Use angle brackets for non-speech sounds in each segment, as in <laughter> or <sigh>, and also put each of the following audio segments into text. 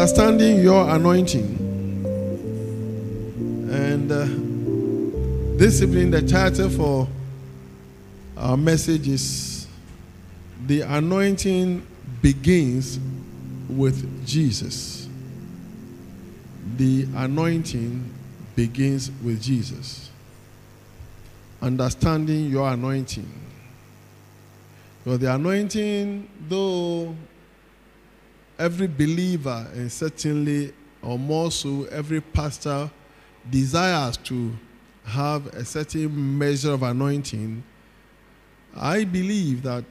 understanding your anointing. And uh, this evening, the title for our message is The Anointing Begins with Jesus. The anointing begins with Jesus. Understanding your anointing. Because the anointing, though every believer, and certainly, or more so, every pastor desires to have a certain measure of anointing, I believe that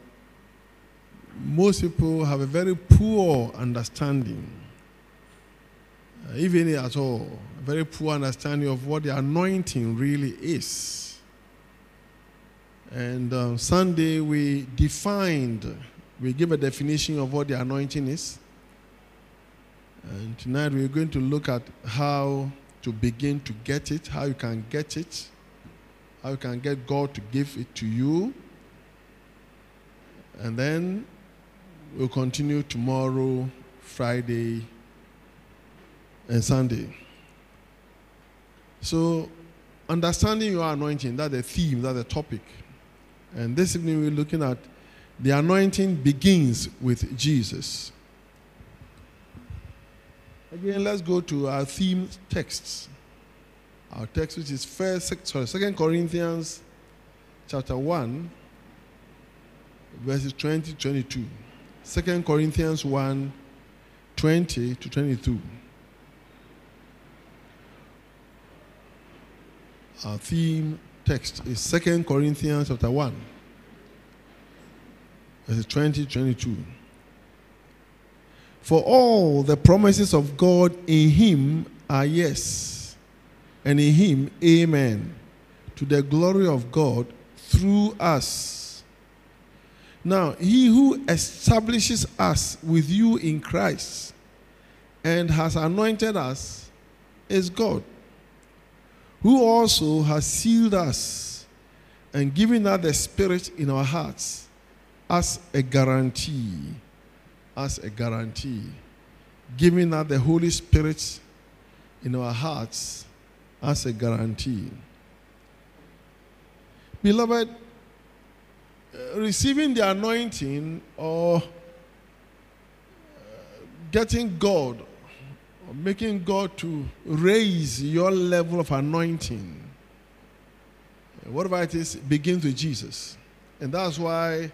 most people have a very poor understanding, even at all, a very poor understanding of what the anointing really is. And um, Sunday we defined, we give a definition of what the anointing is. And tonight we're going to look at how to begin to get it, how you can get it, how you can get God to give it to you. And then we'll continue tomorrow, Friday, and Sunday. So, understanding your anointing, that's the theme, that's the topic. And this evening we're looking at the anointing begins with Jesus. Again, let's go to our theme texts. Our text, which is first, sorry, Second Corinthians, chapter one, verses 20 to 22. 2 Corinthians 1, 20 to 22. Our theme text is 2 Corinthians chapter 1, verses 20 to 22. For all the promises of God in him are yes, and in him amen, to the glory of God through us. Now, he who establishes us with you in Christ and has anointed us is God, who also has sealed us and given us the Spirit in our hearts as a guarantee as a guarantee, giving us the Holy Spirit in our hearts as a guarantee. Beloved, uh, receiving the anointing or uh, getting God or making God to raise your level of anointing, uh, whatever it is, begins with Jesus. And that's why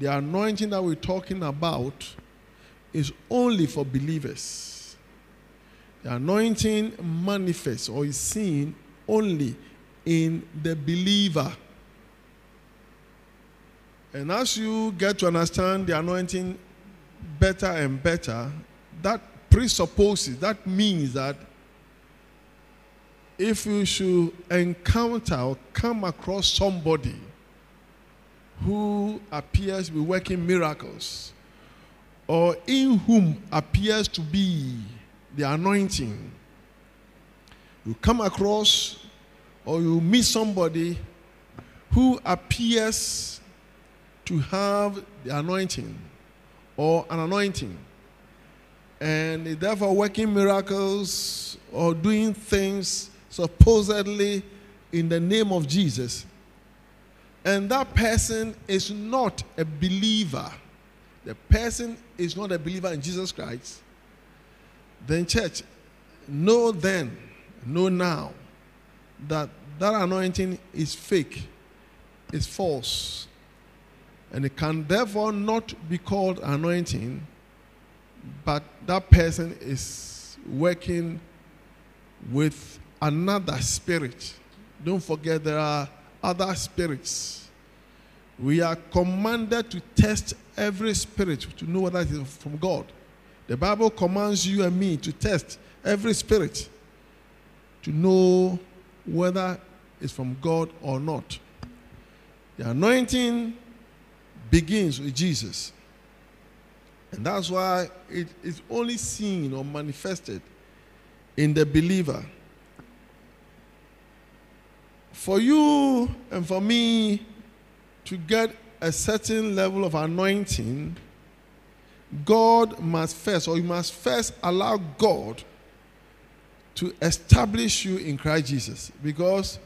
the anointing that we're talking about is only for believers. The anointing manifests or is seen only in the believer. And as you get to understand the anointing better and better, that presupposes, that means that if you should encounter or come across somebody who appears to be working miracles, or in whom appears to be the anointing. You come across or you meet somebody who appears to have the anointing or an anointing and therefore working miracles or doing things supposedly in the name of Jesus, and that person is not a believer the person is not a believer in Jesus Christ, then, church, know then, know now that that anointing is fake, is false, and it can therefore not be called anointing, but that person is working with another spirit. Don't forget, there are other spirits we are commanded to test every spirit to know whether it is from God. The Bible commands you and me to test every spirit to know whether it's from God or not. The anointing begins with Jesus. And that's why it is only seen or manifested in the believer. For you and for me to get a certain level of anointing, God must first, or you must first allow God to establish you in Christ Jesus. Because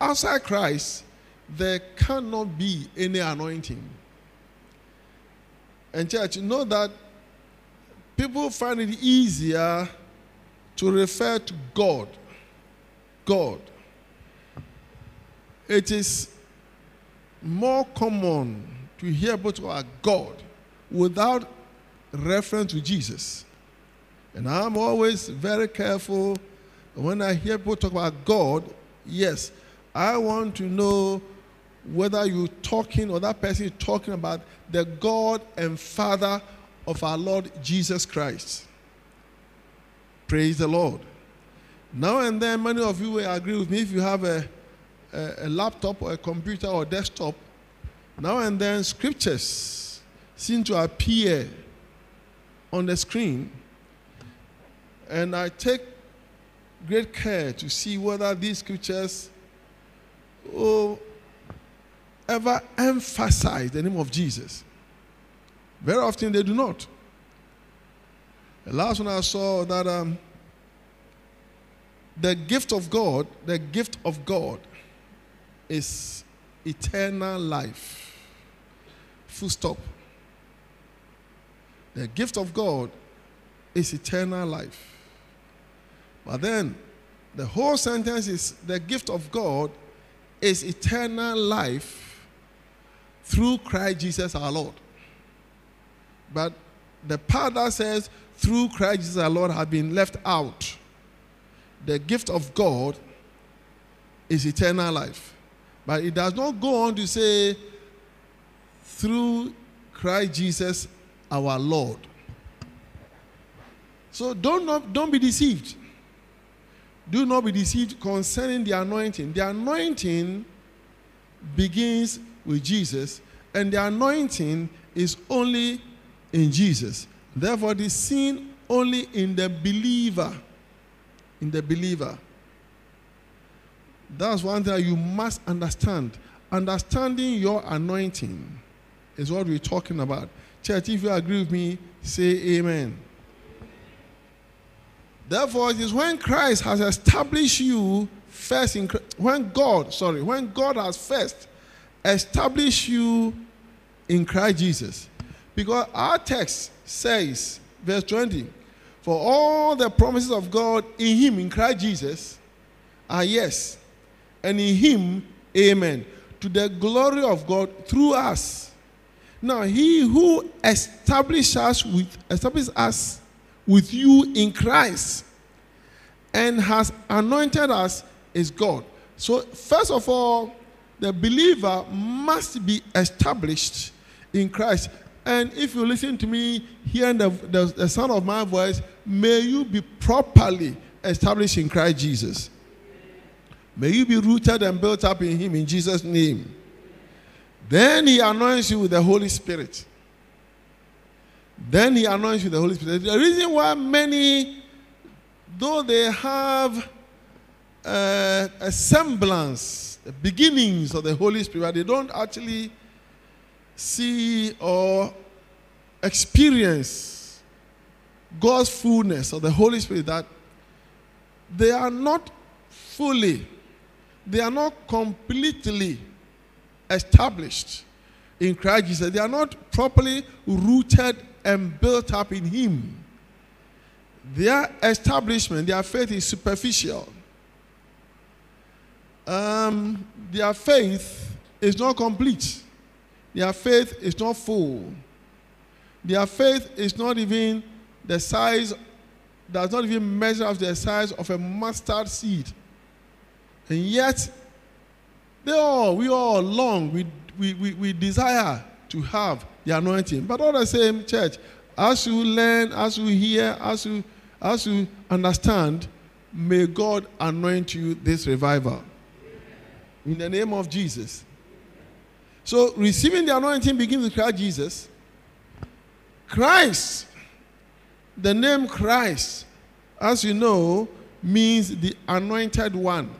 outside Christ, there cannot be any anointing. And, church, know that people find it easier to refer to God. God. It is more common to hear about our God without reference to Jesus. And I'm always very careful when I hear people talk about God. Yes, I want to know whether you're talking or that person is talking about the God and Father of our Lord Jesus Christ. Praise the Lord. Now and then, many of you will agree with me if you have a, a, a laptop or a computer or desktop. Now and then, scriptures seem to appear on the screen, and I take great care to see whether these scriptures oh, ever emphasize the name of Jesus. Very often they do not. The last one I saw that um, the gift of God, the gift of God is eternal life. Full stop. The gift of God is eternal life. But then the whole sentence is the gift of God is eternal life through Christ Jesus our Lord. But the part that says through Christ Jesus our Lord have been left out. The gift of God is eternal life. But it does not go on to say through Christ Jesus our Lord. So don't, not, don't be deceived. Do not be deceived concerning the anointing. The anointing begins with Jesus, and the anointing is only in Jesus. Therefore, it is seen only in the believer. In the believer. That's one thing you must understand. Understanding your anointing is what we're talking about. Church, if you agree with me, say amen. Therefore, it is when Christ has established you first in when God, sorry, when God has first established you in Christ Jesus. Because our text says, verse 20, for all the promises of God in Him, in Christ Jesus, are yes, and in Him, amen, to the glory of God through us. Now, He who established us with established us with you in Christ and has anointed us is God. So, first of all, the believer must be established in Christ. And if you listen to me hearing the, the, the sound of my voice, may you be properly established in Christ Jesus. May you be rooted and built up in Him in Jesus' name. Then He anoints you with the Holy Spirit. Then He anoints you with the Holy Spirit. The reason why many, though they have uh, a semblance, the beginnings of the Holy Spirit, they don't actually see or experience God's fullness of the Holy Spirit, that they are not fully, they are not completely established in Christ Jesus. They are not properly rooted and built up in Him. Their establishment, their faith is superficial. Um, their faith is not complete. Their faith is not full. Their faith is not even the size, does not even measure of the size of a mustard seed. And yet, they all, we all long, we, we, we, we desire to have the anointing. But all the same, church, as you learn, as you hear, as you, as you understand, may God anoint you this revival. In the name of Jesus. So receiving the anointing begins with Christ Jesus. Christ, the name Christ, as you know, means the anointed one.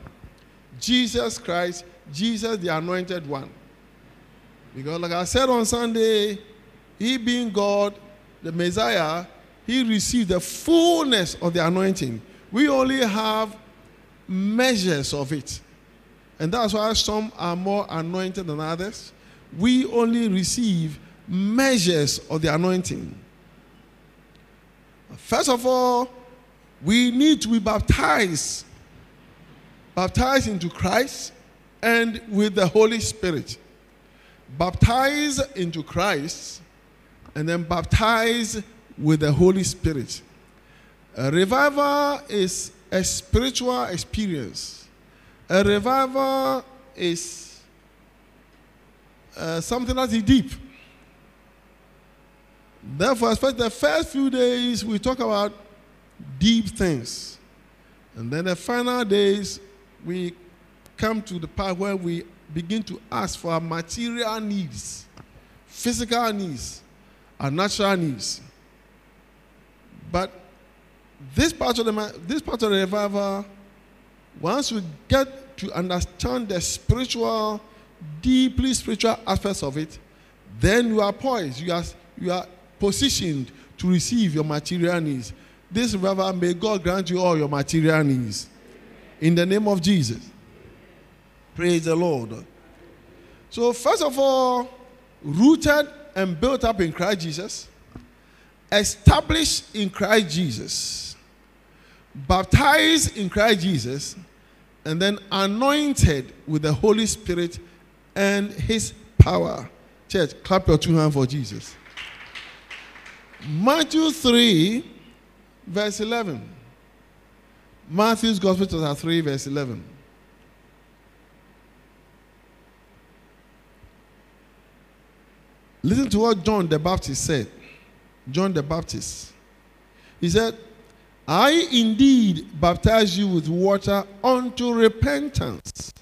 Jesus Christ, Jesus the anointed one. Because, like I said on Sunday, He being God, the Messiah, he received the fullness of the anointing. We only have measures of it. And that's why some are more anointed than others. We only receive measures of the anointing. First of all, we need to be baptized. Baptized into Christ and with the Holy Spirit. Baptized into Christ and then baptized with the Holy Spirit. A revival is a spiritual experience. A revival is uh, something that is deep. Therefore, especially the first few days, we talk about deep things. And then the final days, we come to the part where we begin to ask for our material needs, physical needs, our natural needs. But this part of the this part of the revival, once we get to understand the spiritual, deeply spiritual aspects of it, then you are poised. You are you are positioned to receive your material needs. This revival, may God grant you all your material needs. In the name of Jesus. Praise the Lord. So, first of all, rooted and built up in Christ Jesus, established in Christ Jesus, baptized in Christ Jesus, and then anointed with the Holy Spirit and His power. Church, clap your two hands for Jesus. Matthew 3, verse 11. Matthew's Gospel, chapter 3, verse 11. Listen to what John the Baptist said. John the Baptist. He said, I indeed baptize you with water unto repentance.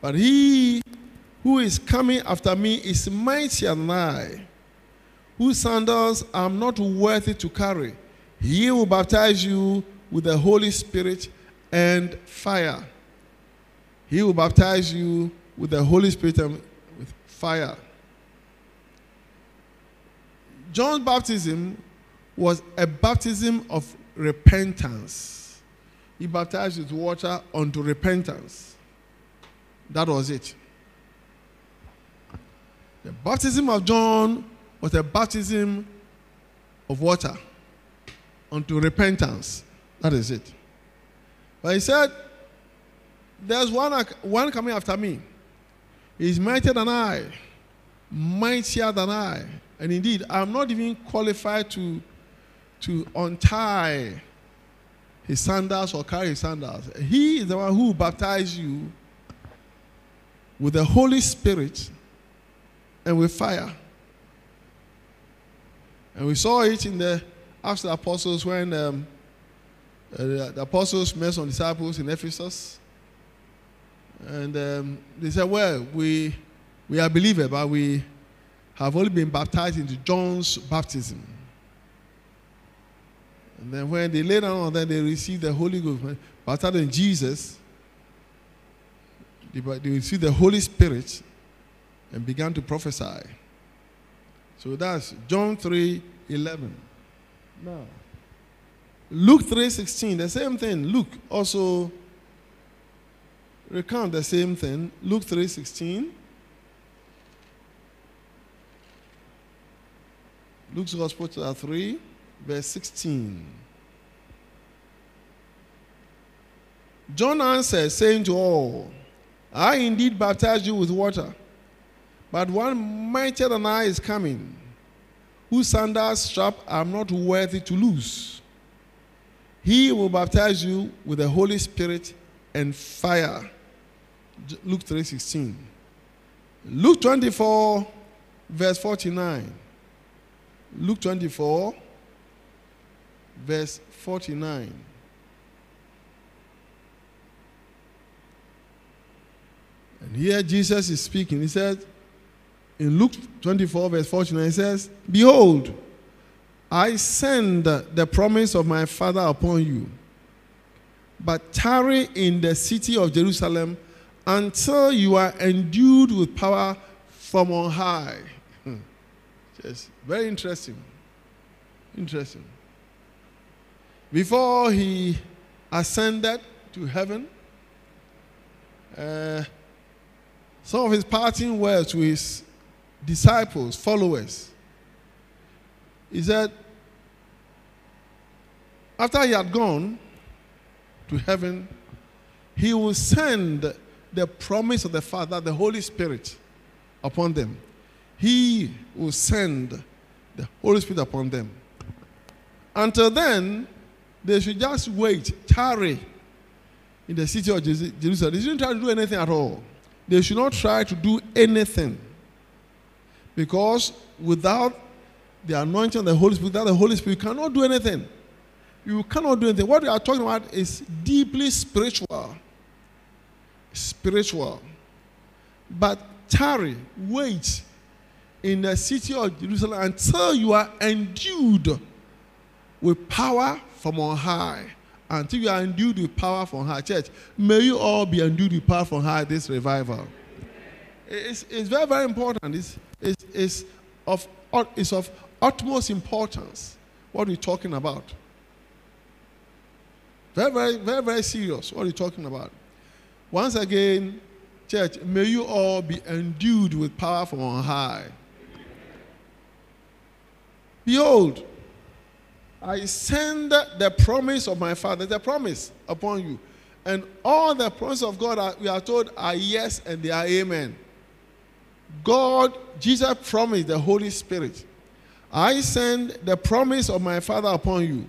But he who is coming after me is mightier than I, whose sandals I am not worthy to carry. He will baptize you with the Holy Spirit and fire. He will baptize you with the Holy Spirit and with fire. John's baptism was a baptism of repentance. He baptized with water unto repentance. That was it. The baptism of John was a baptism of water unto repentance. That is it. But he said, There's one, one coming after me. He's mightier than I, mightier than I. And indeed, I'm not even qualified to, to untie his sandals or carry his sandals. He is the one who baptized you with the Holy Spirit and with fire. And we saw it in the of the Apostles when um, uh, the apostles met some disciples in Ephesus. And um, they said, Well, we, we are believers, but we have only been baptized into John's baptism. And then when they later on, then they received the Holy Ghost, baptized in Jesus, they, they received the Holy Spirit and began to prophesy. So that's John 3 11. Now, Luke 3 16, the same thing. Luke also recount the same thing. Luke 3 16. Luke's Gospel, chapter 3, verse 16. John answered, saying to all, I indeed baptize you with water, but one mightier than I is coming, whose sandals strap I am not worthy to loose. He will baptize you with the Holy Spirit and fire. Luke 3:16. Luke 24, verse 49. Luke 24, verse 49. And here Jesus is speaking. He says, in Luke 24, verse 49, he says, Behold, I send the promise of my Father upon you, but tarry in the city of Jerusalem until you are endued with power from on high. Yes, very interesting. Interesting. Before he ascended to heaven, uh, some of his parting words to his disciples, followers, he said, after he had gone to heaven, he will send the promise of the Father, the Holy Spirit, upon them. He will send the Holy Spirit upon them. Until then, they should just wait, tarry in the city of Jerusalem. They shouldn't try to do anything at all. They should not try to do anything. Because without the anointing of the Holy Spirit, without the Holy Spirit, you cannot do anything. You cannot do anything. What we are talking about is deeply spiritual. Spiritual. But tarry, wait in the city of Jerusalem until you are endued with power from on high. Until you are endued with power from high. Church, may you all be endued with power from high this revival. It's, it's very, very important. It's, it's, it's, of, it's of utmost importance what we're talking about. Very, very, very, very serious what we're talking about. Once again, church, may you all be endued with power from on high. Behold, I send the promise of my Father, the promise upon you. And all the promises of God, are, we are told, are yes and they are amen. God, Jesus promised the Holy Spirit. I send the promise of my Father upon you.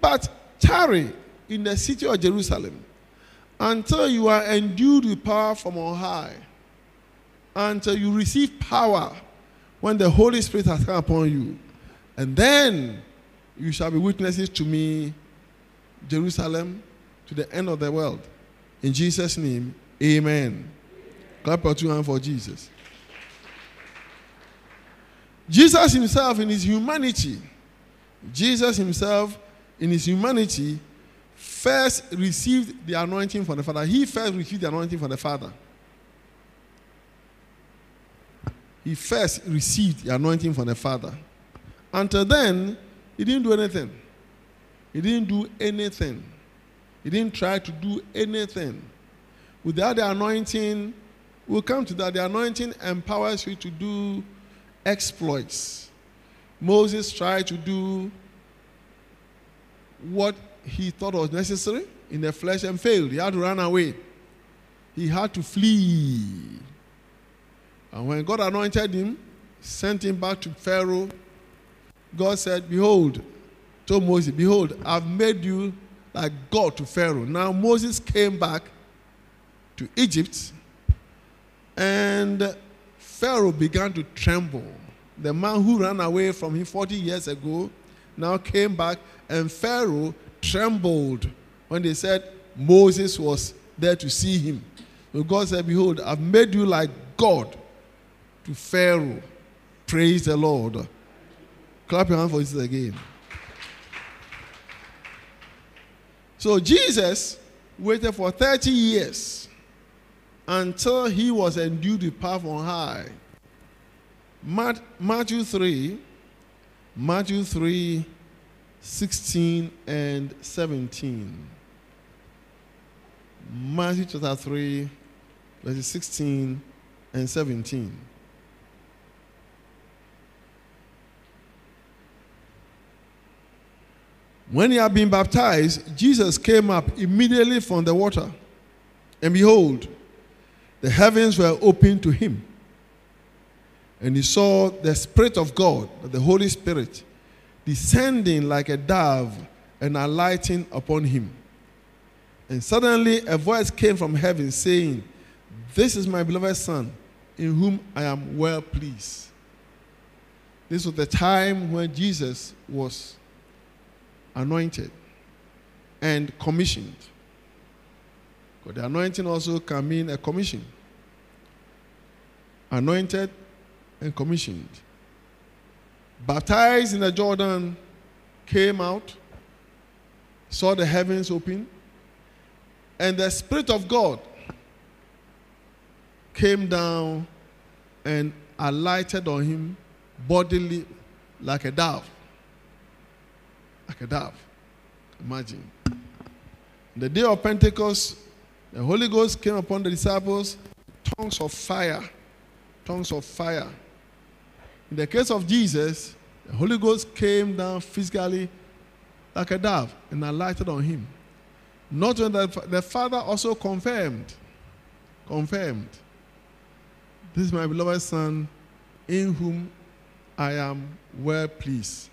But tarry in the city of Jerusalem until you are endued with power from on high, until you receive power when the Holy Spirit has come upon you. And then you shall be witnesses to me, Jerusalem, to the end of the world. In Jesus' name, amen. Clap your two hands for Jesus. Jesus himself, in his humanity, Jesus himself, in his humanity, first received the anointing from the Father. He first received the anointing from the Father. He first received the anointing from the Father. Until then, he didn't do anything. He didn't do anything. He didn't try to do anything. Without the anointing, we'll come to that. The anointing empowers you to do exploits. Moses tried to do what he thought was necessary in the flesh and failed. He had to run away. He had to flee. And when God anointed him, sent him back to Pharaoh, God said, Behold, told Moses, Behold, I've made you like God to Pharaoh. Now Moses came back to Egypt, and Pharaoh began to tremble. The man who ran away from him 40 years ago now came back, and Pharaoh trembled when they said Moses was there to see him. God said, Behold, I've made you like God to Pharaoh. Praise the Lord. Clap your hand for this again. So Jesus waited for 30 years until he was endued with power from high. Matthew 3, Matthew 3, 16 and 17. Matthew chapter 3, verses 16 and 17. When he had been baptized, Jesus came up immediately from the water. And behold, the heavens were opened to him. And he saw the Spirit of God, the Holy Spirit, descending like a dove and alighting upon him. And suddenly a voice came from heaven saying, This is my beloved Son, in whom I am well pleased. This was the time when Jesus was anointed and commissioned. But the anointing also can mean a commission. Anointed and commissioned. Baptized in the Jordan, came out, saw the heavens open, and the Spirit of God came down and alighted on him bodily like a dove. like a dove. Imagine. The day of Pentecost, the Holy Ghost came upon the disciples, tongues of fire. Tongues of fire. In the case of Jesus, the Holy Ghost came down physically like a dove and alighted on him. Not when the, the Father also confirmed. Confirmed. This is my beloved Son, in whom I am well pleased.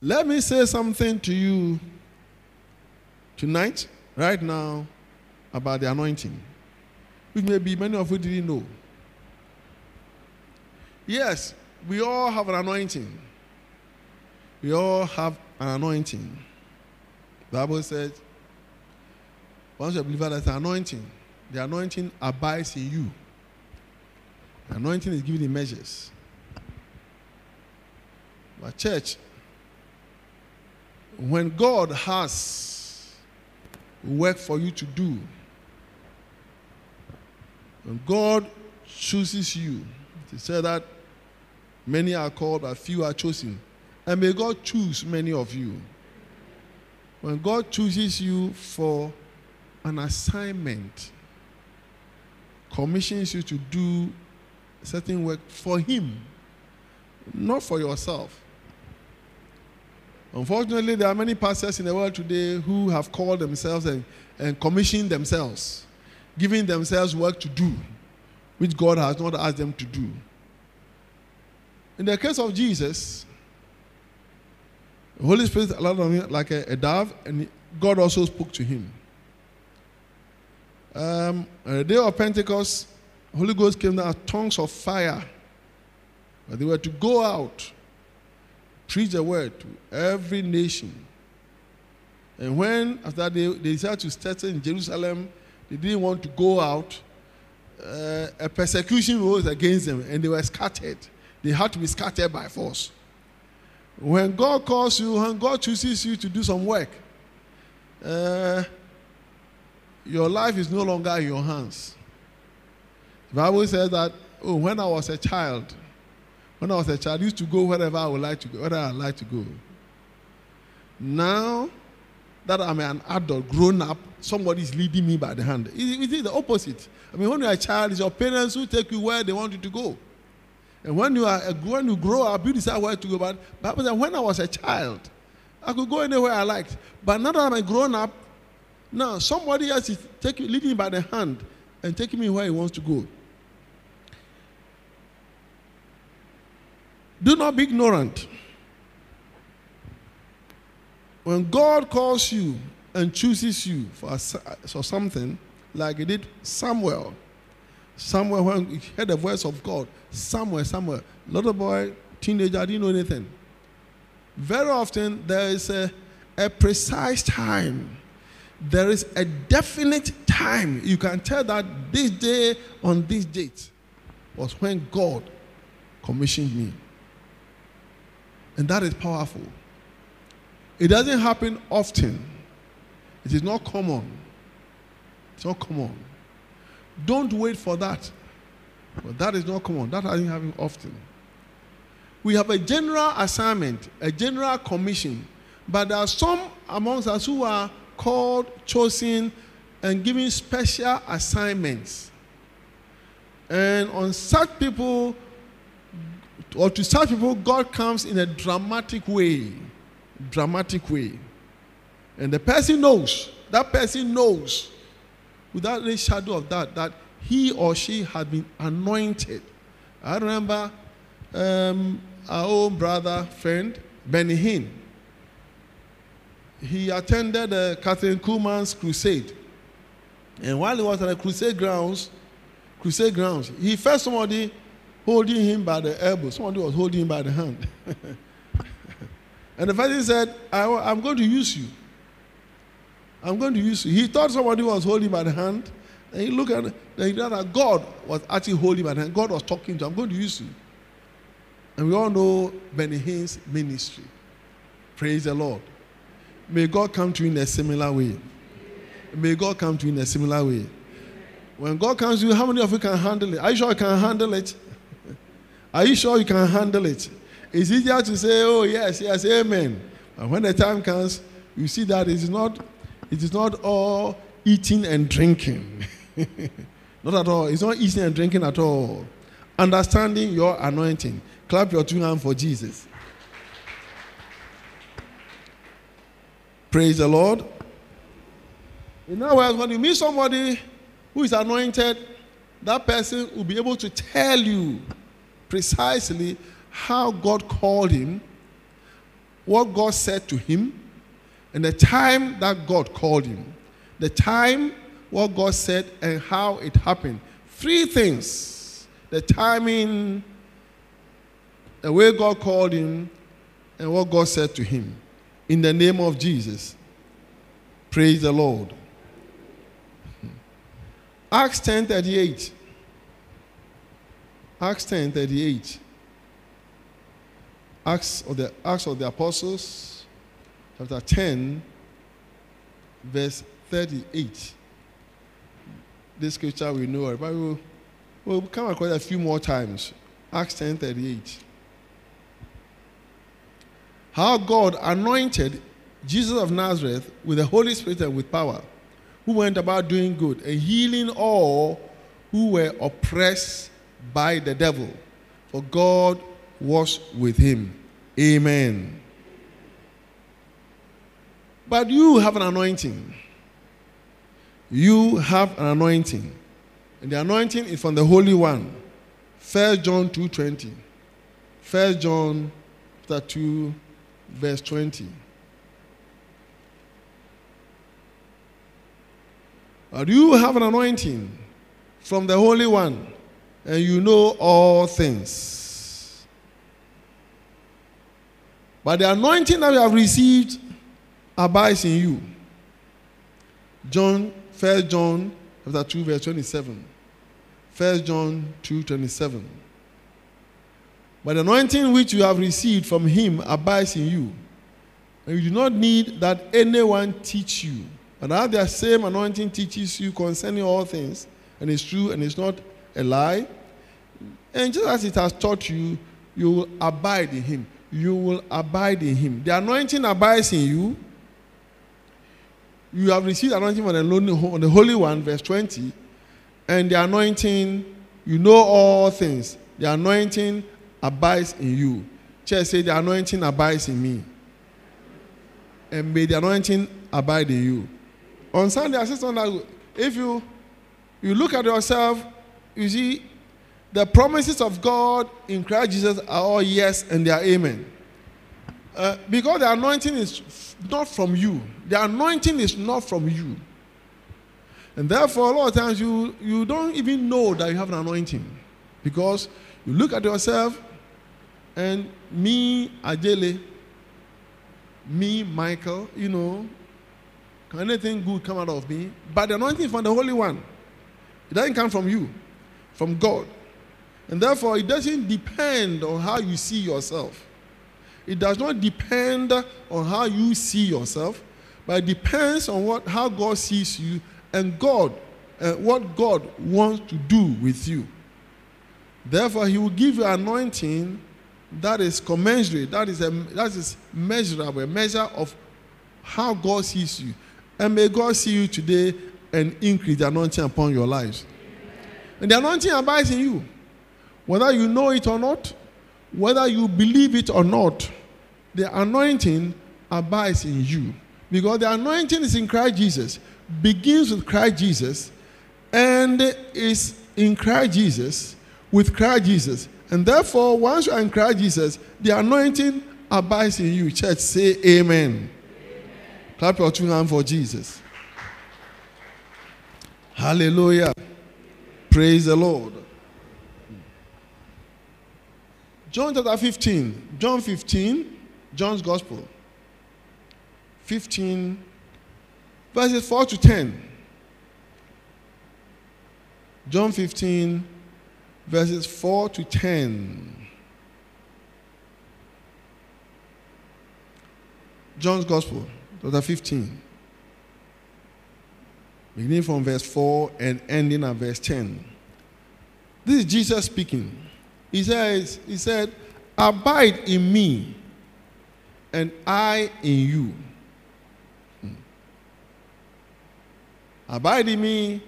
Let me say something to you tonight, right now, about the anointing, which maybe many of you didn't know. Yes, we all have an anointing. We all have an anointing. The Bible says, once you're a believer, there's an anointing. The anointing abides in you. The anointing is given in measures. But, church, when God has work for you to do, when God chooses you, to say that many are called, but few are chosen. And may God choose many of you. When God chooses you for an assignment, commissions you to do certain work for Him, not for yourself. Unfortunately, there are many pastors in the world today who have called themselves and, and commissioned themselves, giving themselves work to do, which God has not asked them to do. In the case of Jesus, the Holy Spirit allowed him like a, a dove, and God also spoke to him. Um, on the day of Pentecost, Holy Ghost came down as tongues of fire. But they were to go out, preach the word to every nation. And when, after they, they decided to settle in Jerusalem, they didn't want to go out, uh, a persecution rose against them and they were scattered. They had to be scattered by force. When God calls you, when God chooses you to do some work, uh, your life is no longer in your hands. The Bible says that, oh, when I was a child, when I was a child, I used to go wherever I would like to go, wherever I like to go. Now that I'm an adult, grown up, somebody is leading me by the hand. It is the opposite. I mean, when you're a child, it's your parents who take you where they want you to go. And when you are when you grow up, you decide where to go. But Bible when I was a child, I could go anywhere I liked. But now that I'm a grown up, now somebody else is taking leading me by the hand and taking me where he wants to go. Do not be ignorant. When God calls you and chooses you for, for something, like he did Samuel, Samuel, when he heard the voice of God, Samuel, Samuel, little boy, teenager, I didn't know anything. Very often, there is a, a precise time. There is a definite time. You can tell that this day on this date was when God commissioned me. And that is powerful. It doesn't happen often. It is not common. It's not common. Don't wait for that. But that is not common. That doesn't happen often. We have a general assignment, a general commission, but there are some amongst us who are called, chosen, and given special assignments. And on such people, or to such people, God comes in a dramatic way. Dramatic way. And the person knows, that person knows, without any shadow of that, that he or she had been anointed. I remember um, our own brother, friend, Benny Hinn. He attended uh, Kathryn Kuhlman's crusade. And while he was at the crusade grounds, crusade grounds, he felt somebody holding him by the elbow. Somebody was holding him by the hand. <laughs> and the person said, I, am going to use you. I'm going to use you. He thought somebody was holding by the hand. And he looked at it, and he realized that God was actually holding by the hand. God was talking to him. I'm going to use you. And we all know Benny Hinn's ministry. Praise the Lord. May God come to you in a similar way. May God come to you in a similar way. When God comes to you, how many of you can handle it? Are you sure you can handle it? Are you sure you can handle it? It's easier to say, oh, yes, yes, amen. And when the time comes, you see that it is not, it is not all eating and drinking. <laughs> not at all. It's not eating and drinking at all. Understanding your anointing. Clap your two hands for Jesus. Praise the Lord. In other words, when you meet somebody who is anointed, that person will be able to tell you precisely how God called him, what God said to him, and the time that God called him. The time, what God said, and how it happened. Three things the timing, the way God called him, and what God said to him. In the name of Jesus. Praise the Lord. Acts 10 38. Acts 10 38. Acts of the Acts of the Apostles, chapter 10, verse 38. This scripture we know, but we'll, we'll come across a few more times. Acts 10 38. How God anointed Jesus of Nazareth with the Holy Spirit and with power, who went about doing good and healing all who were oppressed by the devil, for God was with him. Amen. But you have an anointing. You have an anointing. And the anointing is from the Holy One. 1 John 2.20. 1 John chapter 2, verse 20. But you have an anointing from the Holy One, and you know all things. But the anointing that you have received abides in you. John, 1 John chapter 2, verse 27. 1 John 2, 27. But the anointing which you have received from him abides in you. And you do not need that anyone teach you. But that the same anointing teaches you concerning all things, and it's true and it's not a lie. And just as it has taught you, you will abide in him. You will abide in him. The anointing abides in you. You have received anointing from the, Holy One, verse 20. And the anointing, you know all things. The anointing abides in you. Church say, The anointing abides in me. And may the anointing abide in you. On Sunday, I said something like, if you you look at yourself, you see the promises of God in Christ Jesus are all yes and they are amen. Uh, because the anointing is not from you. The anointing is not from you. And therefore, a lot of times you, you don't even know that you have an anointing. Because you look at yourself and me, Ajele, me, Michael, you know, can anything good come out of me? But the anointing from the Holy One. It doesn't come from you, from God. And therefore, it doesn't depend on how you see yourself. It does not depend on how you see yourself, but it depends on what, how God sees you and God, uh, what God wants to do with you. Therefore, He will give you anointing that is commensurate, that is, a, that is measurable, a measure of how God sees you. And may God see you today and increase the anointing upon your lives. And the anointing abides in you. Whether you know it or not, whether you believe it or not, the anointing abides in you. Because the anointing is in Christ Jesus, begins with Christ Jesus, and is in Christ Jesus, with Christ Jesus. And therefore, once you are in Christ Jesus, the anointing abides in you. Church, say amen. Clap your two hands for Jesus. Hallelujah. Praise the Lord. John chapter 15. John 15, John's Gospel. 15, verses 4 to 10. John 15, verses 4 to 10. John's Gospel chapter 15. Beginning from verse 4 and ending at verse 10. This is Jesus speaking. He says, He said, Abide in me, and I in you. Hmm. Abide in me,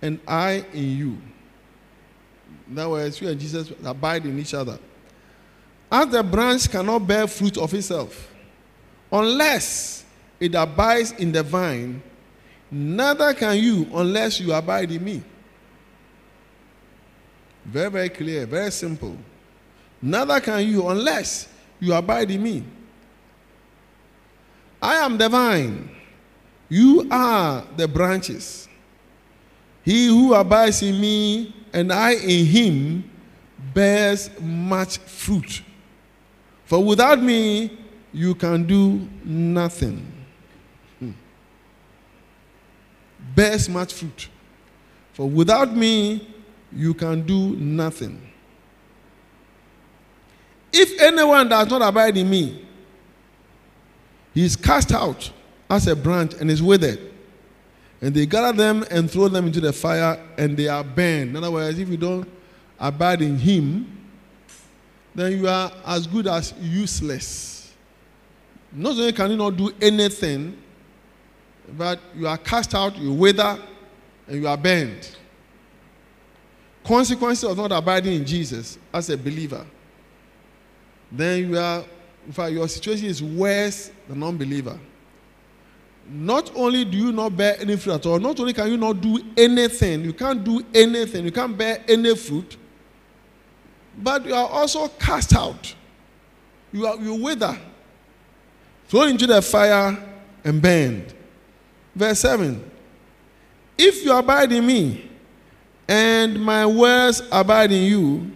and I in you. In other words, you and Jesus abide in each other. As the branch cannot bear fruit of itself, unless it abides in the vine, neither can you unless you abide in me. Very, very clear, very simple. Neither can you unless you abide in me. I am the vine, you are the branches. He who abides in me and I in him bears much fruit. For without me, you can do nothing. Hmm. Bears much fruit. For without me, you can do nothing. If anyone does not abide in me, he is cast out as a branch and is withered. And they gather them and throw them into the fire and they are burned. In other words, if you don't abide in him, then you are as good as useless. Not only can you not do anything, but you are cast out, you wither, and you are burned. Consequences of not abiding in Jesus as a believer, then you are, in fact, your situation is worse than non-believer. Not only do you not bear any fruit at all, not only can you not do anything, you can't do anything, you can't bear any fruit, but you are also cast out. You are you wither, thrown into the fire and burned. Verse 7 If you abide in me, and my words abide in you,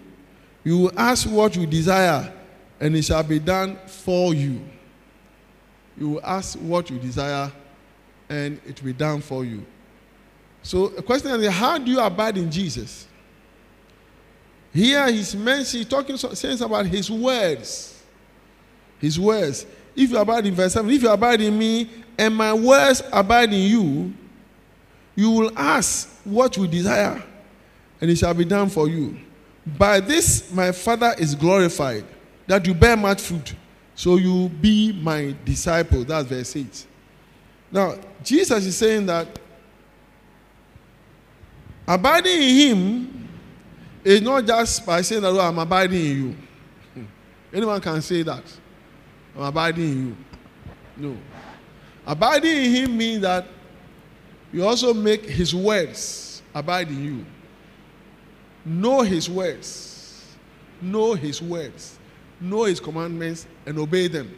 you will ask what you desire, and it shall be done for you. You will ask what you desire, and it will be done for you. So, the question is how do you abide in Jesus? Here he's mentioning, talking, saying about his words. His words. If you abide in verse 7, if you abide in me and my words abide in you, you will ask what you desire, and it shall be done for you. By this my Father is glorified, that you bear much fruit, so you be my disciple. That's verse 8. Now, Jesus is saying that abiding in him is not just by saying that oh, I'm abiding in you. <laughs> Anyone can say that. I'm abiding in you. No. Abiding in him means that you also make his words abide in you. Know his words. Know his words. Know his commandments and obey them.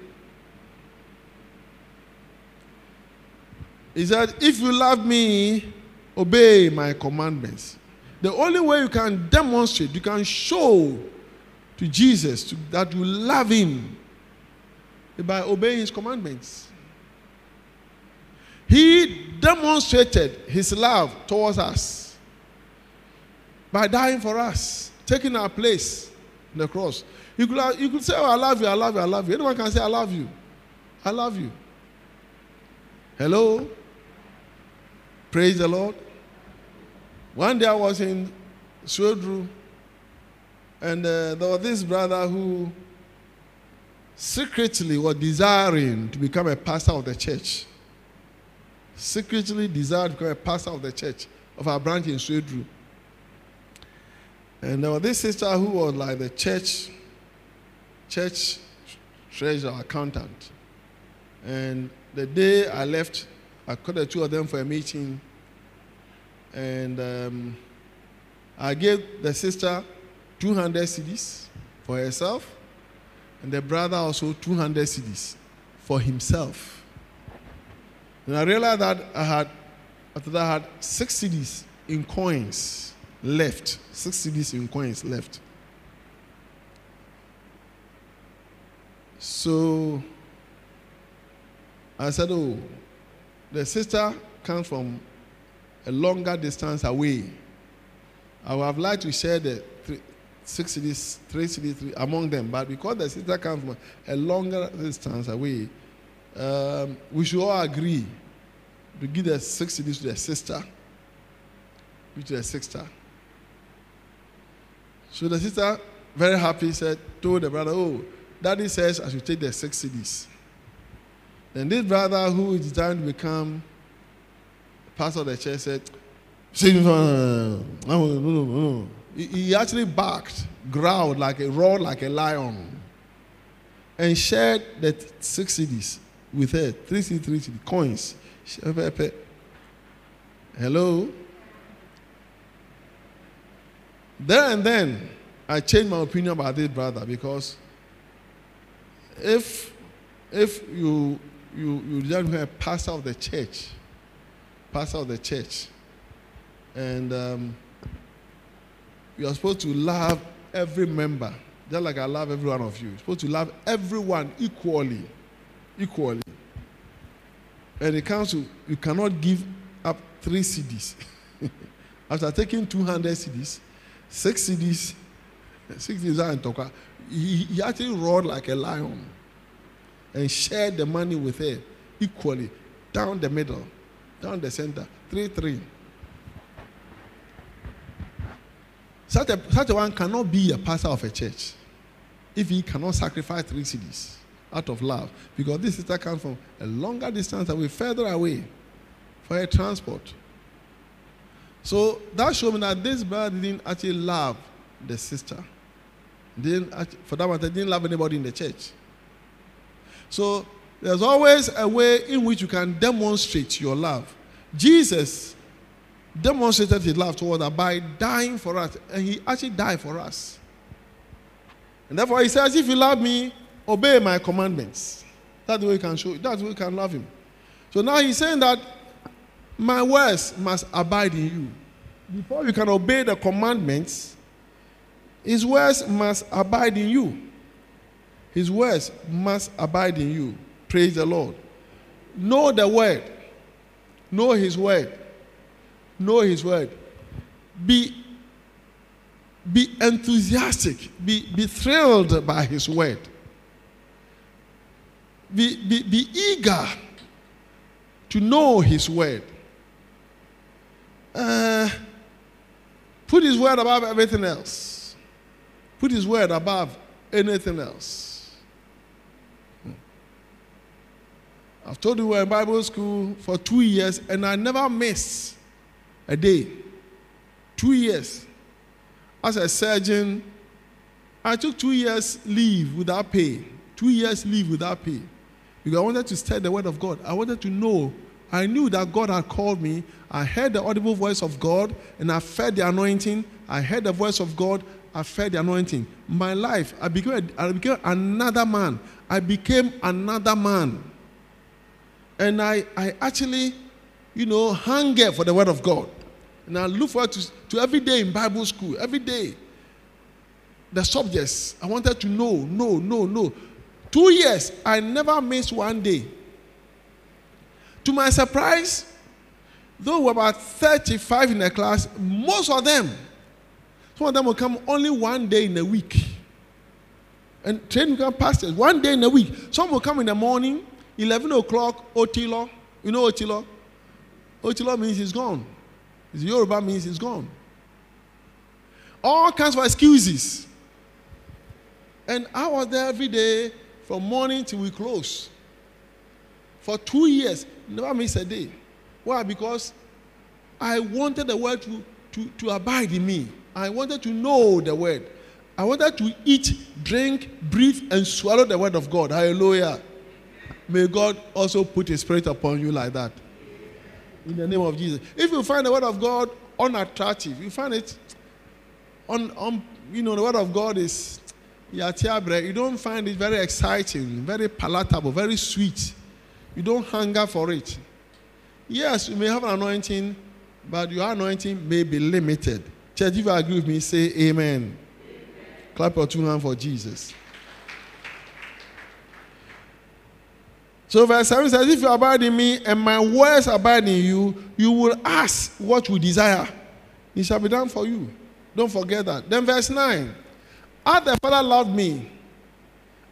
He said, If you love me, obey my commandments. The only way you can demonstrate, you can show to Jesus that you love him by obeying his commandments. He demonstrated his love towards us by dying for us, taking our place in the cross. You could, you could say, Oh, I love you, I love you, I love you. Anyone can say, I love you. I love you. Hello? Praise the Lord. One day I was in Swedru, and uh, there was this brother who secretly was desiring to become a pastor of the church. Secretly desired to become a pastor of the church of our branch in Swedru. And there was this sister who was like the church, church treasurer accountant. And the day I left, I called the two of them for a meeting. And um, I gave the sister 200 cedis for herself, and the brother also 200 cedis for himself. And I realized that I had, after that, I had six cedis in coins left. Six cedis in coins left. So I said, Oh, the sister comes from a longer distance away. I would have liked to share the three, six cedis, three cedis three, among them, but because the sister comes from a longer distance away, um, we should all agree to give the six cedis to the sister, Give to the sister. So the sister very happy, said, told the brother, Oh, daddy says I should take the six cedis. Then this brother who is trying to become pastor of the church said, no, no, no, no. He actually barked, growled like a roared like a lion, and shared the six cedis with her, three cedi, three cedi, coins. Hello? There and then, I changed my opinion about this brother because if if you you you just a pastor of the church, pastor of the church, and um, you are supposed to love every member, just like I love every one of you. You're supposed to love everyone equally, equally. And comes to you cannot give up three cedis. <laughs> After taking 200 cedis, six cedis, <laughs> six cedis and talk. He, he actually roared like a lion and shared the money with her equally down the middle, down the center, three three. Such a, such a one cannot be a pastor of a church if he cannot sacrifice three cedis out of love. Because this sister comes from a longer distance away, further away for her transport. So that showed me that this brother didn't actually love the sister. Didn't actually, for that matter, didn't love anybody in the church. So there's always a way in which you can demonstrate your love. Jesus demonstrated his love toward us by dying for us, and he actually died for us. And therefore, he says, If you love me, obey my commandments. That's the way you can show, that's the way you can love him. So now he's saying that my words must abide in you. Before you can obey the commandments, his words must abide in you. His words must abide in you. Praise the Lord. Know the word. Know his word know his word. Be, be enthusiastic. Be, be thrilled by his word. Be, be, be eager to know his word. Uh, put his word above everything else. Put his word above anything else. Hmm. I've told you we're in Bible school for two years and I never miss a day. Two years. As a surgeon, I took two years leave without pay. Two years leave without pay. Because I wanted to study the word of God. I wanted to know. I knew that God had called me. I heard the audible voice of God and I felt the anointing. I heard the voice of God. I felt the anointing. My life, I became, I became another man. I became another man. And I, I actually, you know, hunger for the word of God. And I look forward to, to every day in Bible school, every day. The subjects, I wanted to know, no, no, no. Two years, I never missed one day. To my surprise, though we're about 35 in the class, most of them, some of them will come only one day in a week. And training camp pastors, one day in a week. Some will come in the morning, 11 o'clock, Otilo. You know Otilo? Otilo means he's gone. His Yoruba means he's gone. All kinds of excuses. And I was there every day from morning till we close. For two years, never miss a day. Why? Because I wanted the word to, to, to abide in me. I wanted to know the word. I wanted to eat, drink, breathe, and swallow the word of God. Hallelujah. May God also put his spirit upon you like that in the name of Jesus. If you find the word of God unattractive, you find it on, on you know, the word of God is you don't find it very exciting, very palatable, very sweet. You don't hunger for it. Yes, you may have an anointing, but your anointing may be limited. Church, if you agree with me, say amen. amen. Clap your two hands for Jesus. So verse 7 says, If you abide in me and my words abide in you, you will ask what you desire. It shall be done for you. Don't forget that. Then verse 9. As the Father loved me,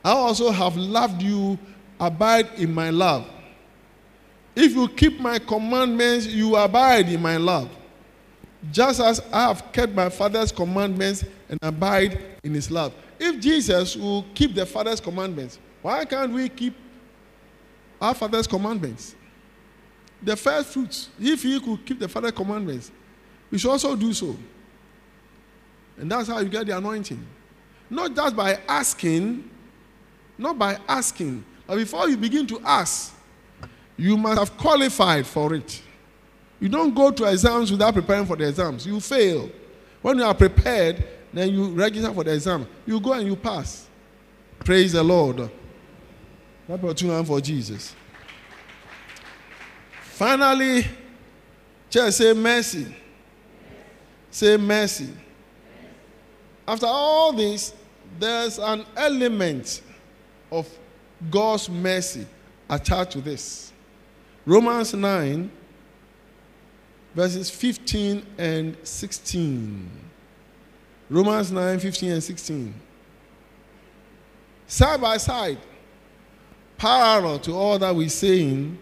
I also have loved you. Abide in my love. If you keep my commandments, you abide in my love. just as I have kept my Father's commandments and abide in his love. If Jesus will keep the Father's commandments, why can't we keep our Father's commandments? The first fruits, if he could keep the Father's commandments, we should also do so. And that's how you get the anointing. Not just by asking, not by asking, but before you begin to ask, you must have qualified for it. You don't go to exams without preparing for the exams. You fail. When you are prepared, then you register for the exam. You go and you pass. Praise the Lord. Clap your two hands for Jesus. Finally, church say mercy. Say mercy. After all this, there's an element of God's mercy attached to this. Romans 9, verses 15 and 16. Romans 9, 15 and 16. Side by side, parallel to all that we're saying,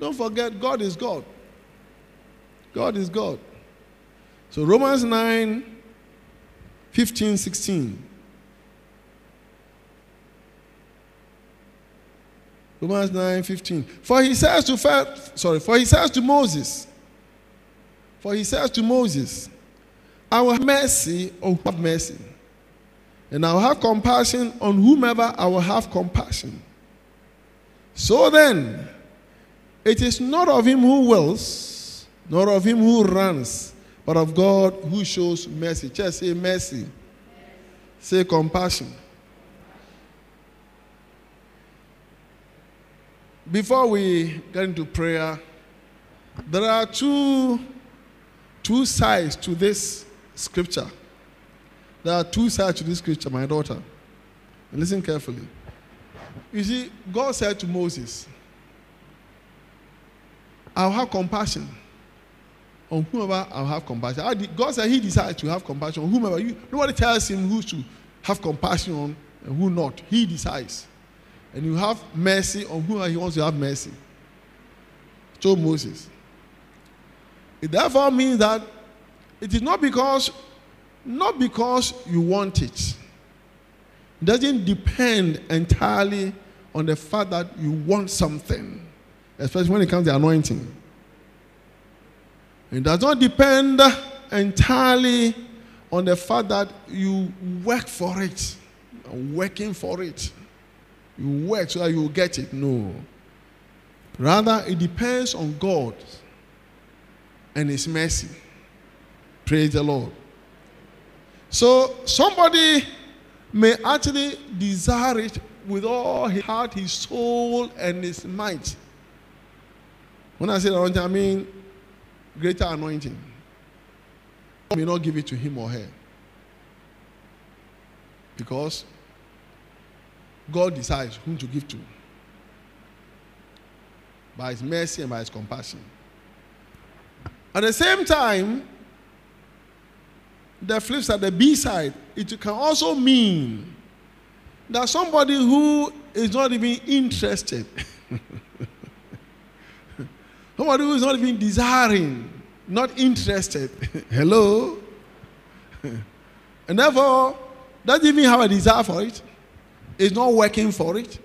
don't forget God is God. God is God. So Romans 9, 15, 16. Romans 9, 15. For he says to sorry, for he says to Moses, for he says to Moses, I will have mercy on have mercy, and I will have compassion on whomever I will have compassion. So then, it is not of him who wills, nor of him who runs, but of God who shows mercy. Just say mercy. Say compassion. Before we get into prayer, there are two, two sides to this scripture. There are two sides to this scripture, my daughter. And listen carefully. You see, God said to Moses, I'll have compassion on whomever I'll have compassion. God said He decides to have compassion on whomever. You, nobody tells Him who to have compassion on and who not. He decides and you have mercy on whom he wants to have mercy. Told Moses. It therefore means that it is not because not because you want it. It doesn't depend entirely on the fact that you want something, especially when it comes to anointing. It does not depend entirely on the fact that you work for it, working for it. You work so that you will get it. No. Rather, it depends on God and His mercy. Praise the Lord. So, somebody may actually desire it with all his heart, his soul, and his might. When I say anointing, I mean greater anointing. God may not give it to him or her. Because God decides whom to give to by His mercy and by His compassion. At the same time, the flip side, the B side, it can also mean that somebody who is not even interested, <laughs> somebody who is not even desiring, not interested, <laughs> hello, <laughs> and therefore doesn't even have a desire for it is not working for it,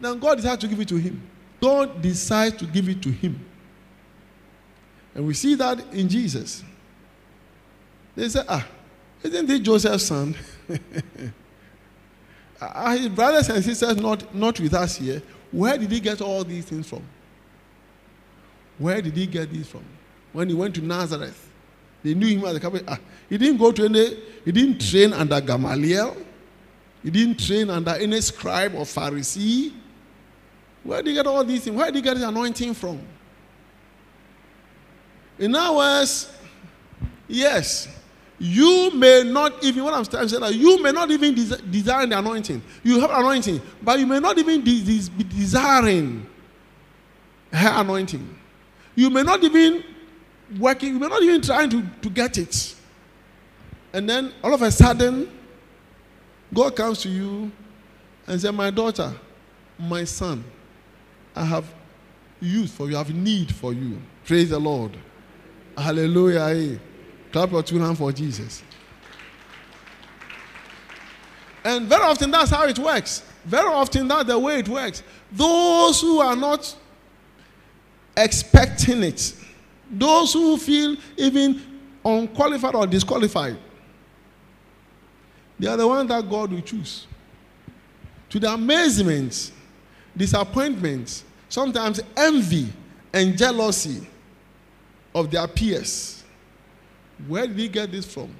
then God decides to give it to him. God decides to give it to him. And we see that in Jesus. They say, ah, isn't this Joseph's son? Are <laughs> his brothers and sisters not, not with us here? Where did he get all these things from? Where did he get these from? When he went to Nazareth, they knew him as a couple. Ah, he didn't go to any, he didn't train under Gamaliel. He didn't train under any scribe or Pharisee. Where did he get all these things? Where did he get his anointing from? In other words, yes, you may not even, what I'm saying that you may not even desire the anointing. You have anointing, but you may not even be desiring her anointing. You may not even working, you may not even trying to, to get it. And then all of a sudden, God comes to you and says, My daughter, my son, I have use for you, I have need for you. Praise the Lord. Hallelujah. Hey. Clap your two hands for Jesus. And very often that's how it works. Very often that's the way it works. Those who are not expecting it, those who feel even unqualified or disqualified, they are the ones that God will choose. To the amazement, disappointment, sometimes envy and jealousy of their peers. Where did he get this from?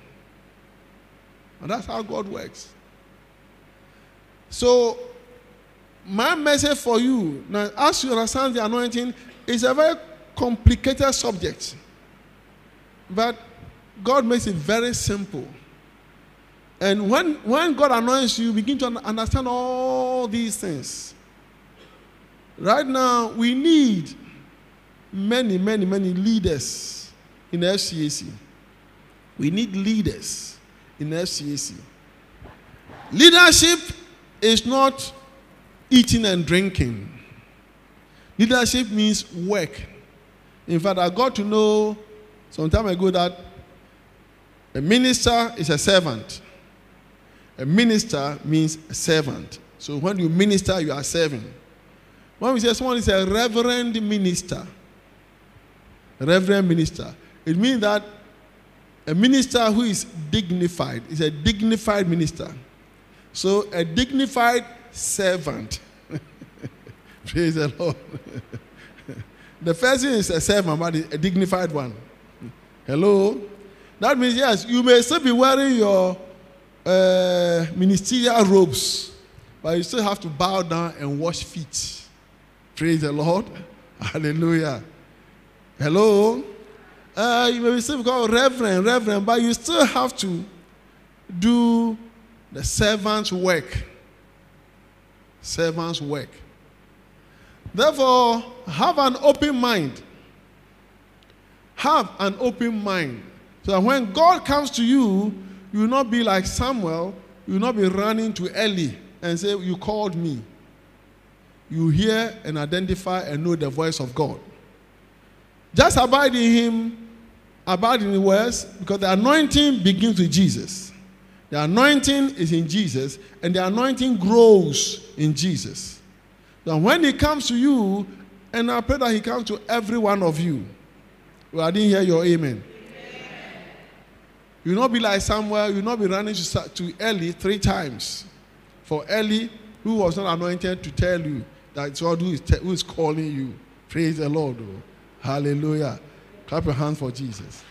And that's how God works. So, my message for you now, as you understand the anointing, is a very complicated subject. But God makes it very simple. And when, when God anoints you, begin to understand all these things. Right now, we need many, many, many leaders in FCAC. We need leaders in FCAC. Leadership is not eating and drinking. Leadership means work. In fact, I got to know some time ago that a minister is a servant. A minister means servant. So when you minister, you are serving. When we say someone is a reverend minister, reverend minister, it means that a minister who is dignified is a dignified minister. So a dignified servant. <laughs> Praise the Lord. <laughs> the first thing is a servant, but a dignified one. Hello? That means, yes, you may still be wearing your uh, ministerial robes, but you still have to bow down and wash feet. Praise the Lord. <laughs> Hallelujah. Hello? Uh, you may be still called reverend, reverend, but you still have to do the servant's work. Servant's work. Therefore, have an open mind. Have an open mind. So that when God comes to you, you will not be like Samuel, you will not be running to Eli and say, You called me. You hear and identify and know the voice of God. Just abide in Him, abide in the words, because the anointing begins with Jesus. The anointing is in Jesus, and the anointing grows in Jesus. So when He comes to you, and I pray that He comes to every one of you. Well, I didn't hear your amen. You will not be like Samuel, you will not be running to, to Eli three times. For Eli, who was not anointed to tell you that it's God who is, who is calling you. Praise the Lord. Oh. Hallelujah. Clap your hands for Jesus.